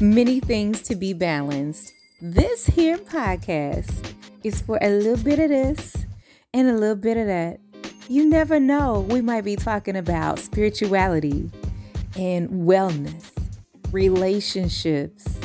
Many things to be balanced. This here podcast is for a little bit of this and a little bit of that. You never know, we might be talking about spirituality and wellness, relationships,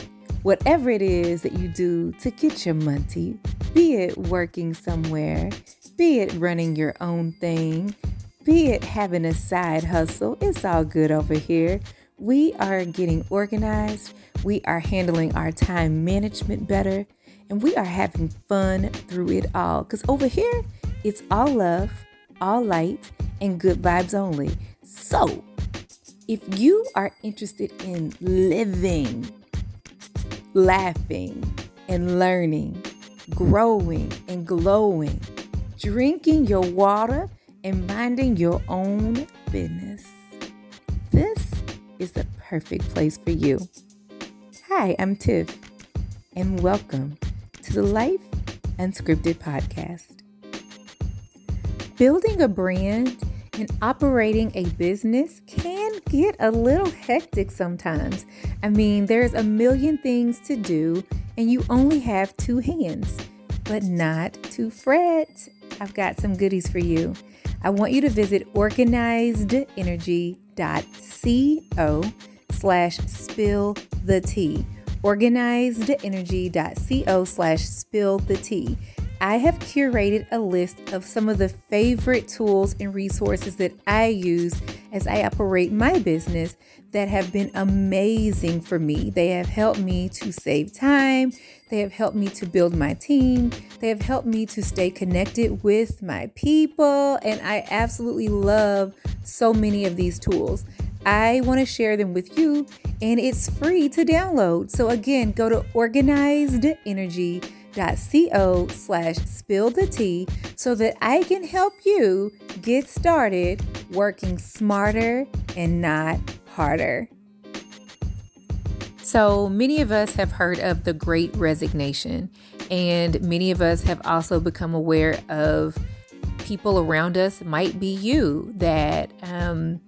whatever it is that you do to get your money, be it working somewhere, be it running your own thing, be it having a side hustle, it's all good over here. We are getting organized, we are handling our time management better, and we are having fun through it all. Because over here, it's all love, all light, and good vibes only. So, if you are interested in living, laughing, and learning, growing and glowing, drinking your water, and minding your own business, is the perfect place for you. Hi, I'm Tiff, and welcome to the Life Unscripted podcast. Building a brand and operating a business can get a little hectic sometimes. I mean, there's a million things to do, and you only have two hands. But not to fret. I've got some goodies for you. I want you to visit organizedenergy.co slash spill the tea. Organizedenergy.co slash spill the tea. I have curated a list of some of the favorite tools and resources that I use as I operate my business that have been amazing for me. They have helped me to save time, they have helped me to build my team, they have helped me to stay connected with my people, and I absolutely love so many of these tools. I want to share them with you, and it's free to download. So, again, go to Organized Energy co slash spill the tea so that I can help you get started working smarter and not harder. So, many of us have heard of the great resignation, and many of us have also become aware of people around us, might be you, that um,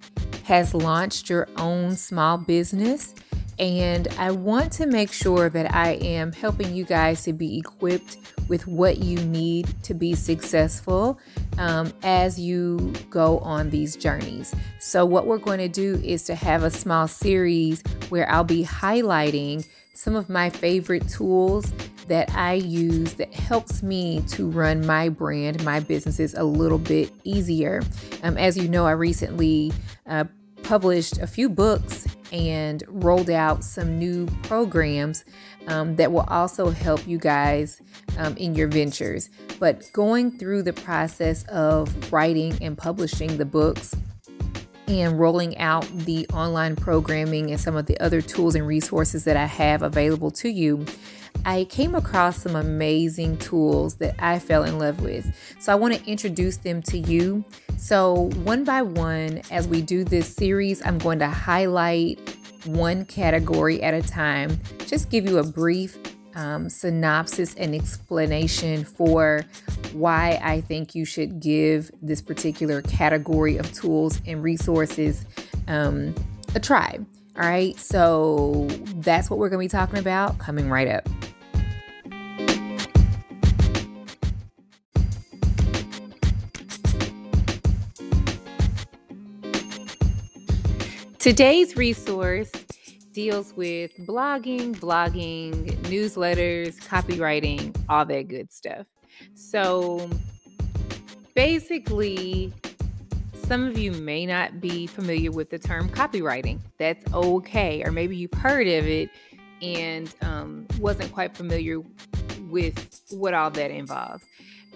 has launched your own small business and I want to make sure that I am helping you guys to be equipped with what you need to be successful um, as you go on these journeys. So, what we're going to do is to have a small series where I'll be highlighting some of my favorite tools that I use that helps me to run my brand, my businesses a little bit easier. Um, as you know, I recently uh, published a few books and rolled out some new programs um, that will also help you guys um, in your ventures. But going through the process of writing and publishing the books and rolling out the online programming and some of the other tools and resources that I have available to you, I came across some amazing tools that I fell in love with. So I want to introduce them to you. So, one by one, as we do this series, I'm going to highlight one category at a time, just give you a brief um, synopsis and explanation for why I think you should give this particular category of tools and resources um, a try. All right, so that's what we're going to be talking about coming right up. Today's resource deals with blogging, blogging, newsletters, copywriting, all that good stuff. So basically, some of you may not be familiar with the term copywriting. That's okay. Or maybe you've heard of it and um, wasn't quite familiar with what all that involves.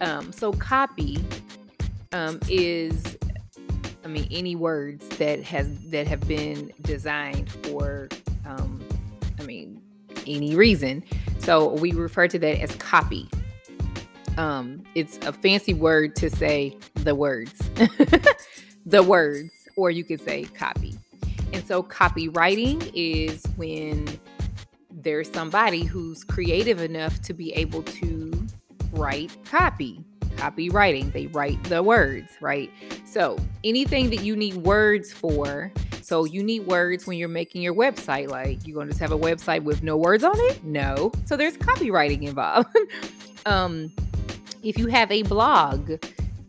Um, so, copy um, is mean, any words that has that have been designed for, um, I mean, any reason. So we refer to that as copy. Um, it's a fancy word to say the words, the words, or you could say copy. And so copywriting is when there's somebody who's creative enough to be able to write copy copywriting. They write the words, right? So anything that you need words for. So you need words when you're making your website. Like you're to just have a website with no words on it? No. So there's copywriting involved. um, if you have a blog,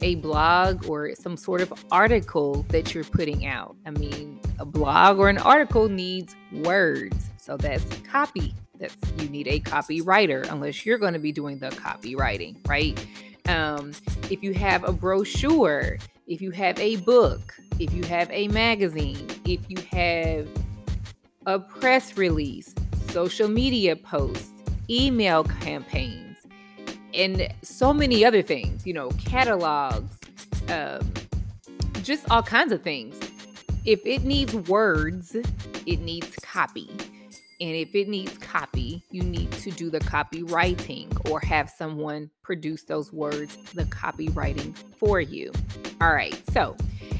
a blog or some sort of article that you're putting out. I mean, a blog or an article needs words. So that's copy. That's you need a copywriter unless you're going to be doing the copywriting, right? Um, if you have a brochure, if you have a book, if you have a magazine, if you have a press release, social media posts, email campaigns, and so many other things, you know, catalogs, um, just all kinds of things. If it needs words, it needs copy. And if it needs copy, you need to do the copywriting or have someone produce those words, the copywriting for you. All right. So,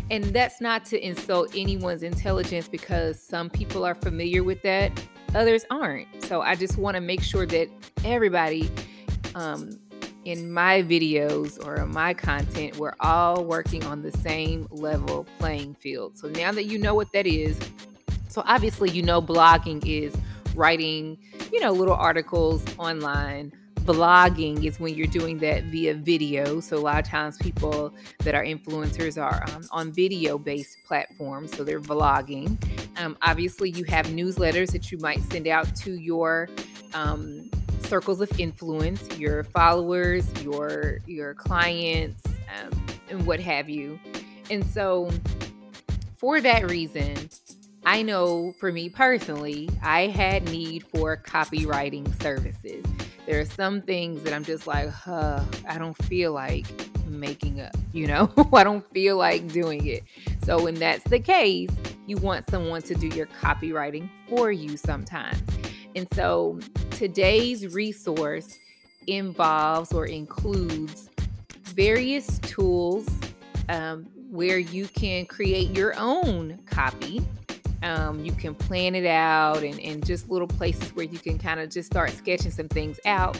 and that's not to insult anyone's intelligence because some people are familiar with that, others aren't. So, I just want to make sure that everybody um, in my videos or my content, we're all working on the same level playing field. So, now that you know what that is, so obviously, you know, blogging is writing, you know, little articles online. Vlogging is when you're doing that via video. So, a lot of times, people that are influencers are um, on video based platforms. So, they're vlogging. Um, obviously, you have newsletters that you might send out to your um, circles of influence, your followers, your your clients, um, and what have you. And so, for that reason, I know for me personally, I had need for copywriting services. There are some things that I'm just like, huh, I don't feel like making up, you know? I don't feel like doing it. So when that's the case, you want someone to do your copywriting for you sometimes. And so today's resource involves or includes various tools um, where you can create your own copy um, you can plan it out and, and just little places where you can kind of just start sketching some things out.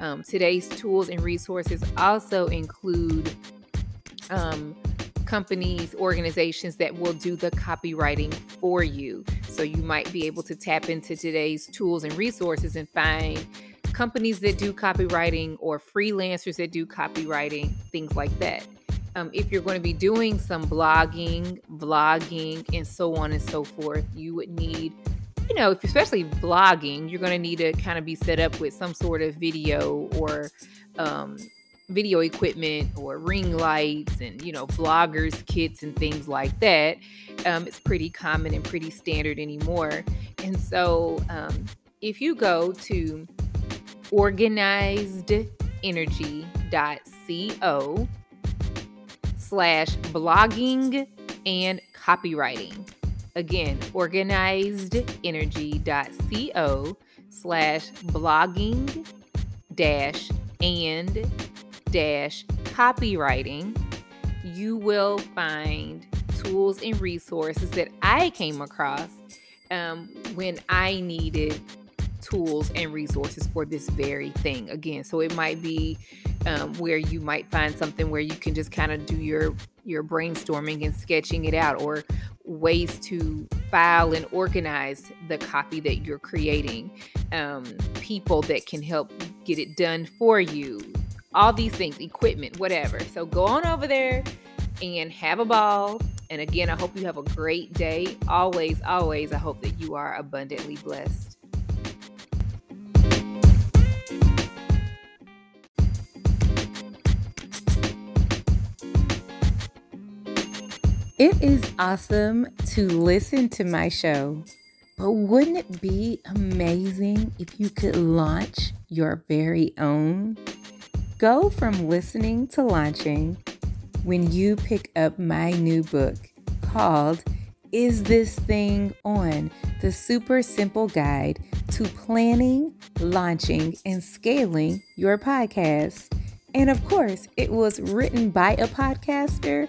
Um, today's tools and resources also include um, companies, organizations that will do the copywriting for you. So you might be able to tap into today's tools and resources and find companies that do copywriting or freelancers that do copywriting, things like that um, if you're going to be doing some blogging, vlogging, and so on and so forth, you would need, you know, if especially vlogging, you're going to need to kind of be set up with some sort of video or um, video equipment or ring lights and, you know, vloggers kits and things like that. Um, it's pretty common and pretty standard anymore. And so um, if you go to organizedenergy.co, slash blogging and copywriting. Again, organizedenergy.co slash blogging dash and dash copywriting. You will find tools and resources that I came across um, when I needed tools and resources for this very thing again so it might be um, where you might find something where you can just kind of do your your brainstorming and sketching it out or ways to file and organize the copy that you're creating um, people that can help get it done for you all these things equipment whatever. So go on over there and have a ball and again i hope you have a great day. Always always i hope that you are abundantly blessed It is awesome to listen to my show, but wouldn't it be amazing if you could launch your very own? Go from listening to launching when you pick up my new book called Is This Thing On? The Super Simple Guide to Planning, Launching, and Scaling Your Podcast. And of course, it was written by a podcaster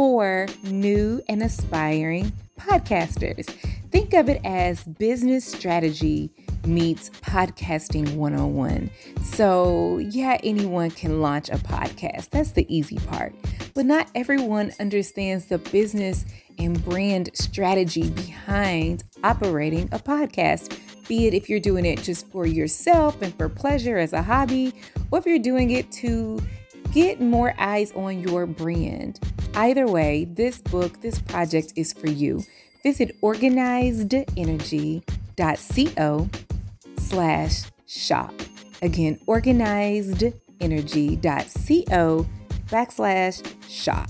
for new and aspiring podcasters. Think of it as business strategy meets podcasting 101. So, yeah, anyone can launch a podcast. That's the easy part. But not everyone understands the business and brand strategy behind operating a podcast. Be it if you're doing it just for yourself and for pleasure as a hobby, or if you're doing it to get more eyes on your brand. Either way, this book, this project is for you. Visit organizedenergy.co slash shop. Again, organizedenergy.co backslash shop.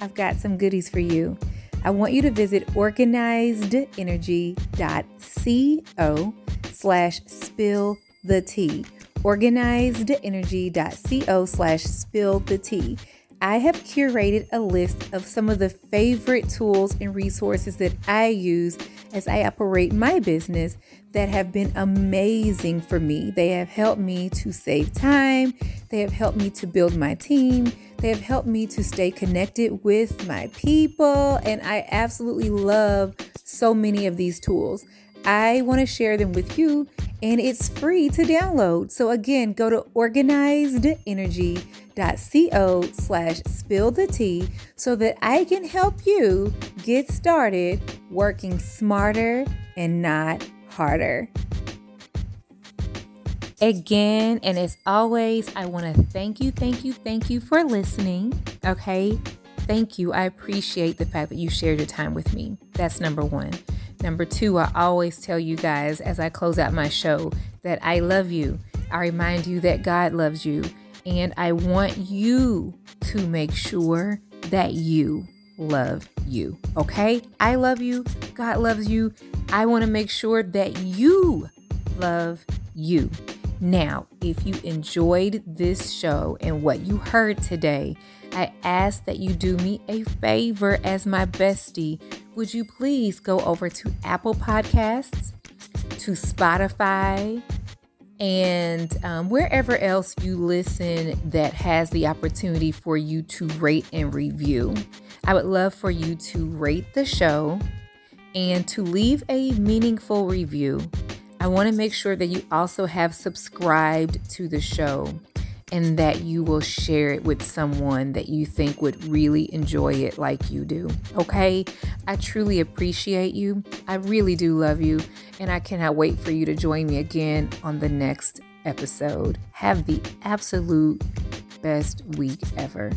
I've got some goodies for you. I want you to visit organizedenergy.co slash spill the tea. Organizedenergy.co slash spill the tea. I have curated a list of some of the favorite tools and resources that I use as I operate my business that have been amazing for me. They have helped me to save time, they have helped me to build my team, they have helped me to stay connected with my people, and I absolutely love so many of these tools. I want to share them with you and it's free to download. So again, go to organizedenergy.co slash spill the tea so that I can help you get started working smarter and not harder. Again, and as always, I want to thank you, thank you, thank you for listening. Okay. Thank you. I appreciate the fact that you shared your time with me. That's number one. Number two, I always tell you guys as I close out my show that I love you. I remind you that God loves you. And I want you to make sure that you love you. Okay? I love you. God loves you. I want to make sure that you love you. Now, if you enjoyed this show and what you heard today, I ask that you do me a favor as my bestie would you please go over to Apple Podcasts, to Spotify, and um, wherever else you listen that has the opportunity for you to rate and review. I would love for you to rate the show and to leave a meaningful review. I want to make sure that you also have subscribed to the show and that you will share it with someone that you think would really enjoy it like you do. Okay? I truly appreciate you. I really do love you. And I cannot wait for you to join me again on the next episode. Have the absolute best week ever.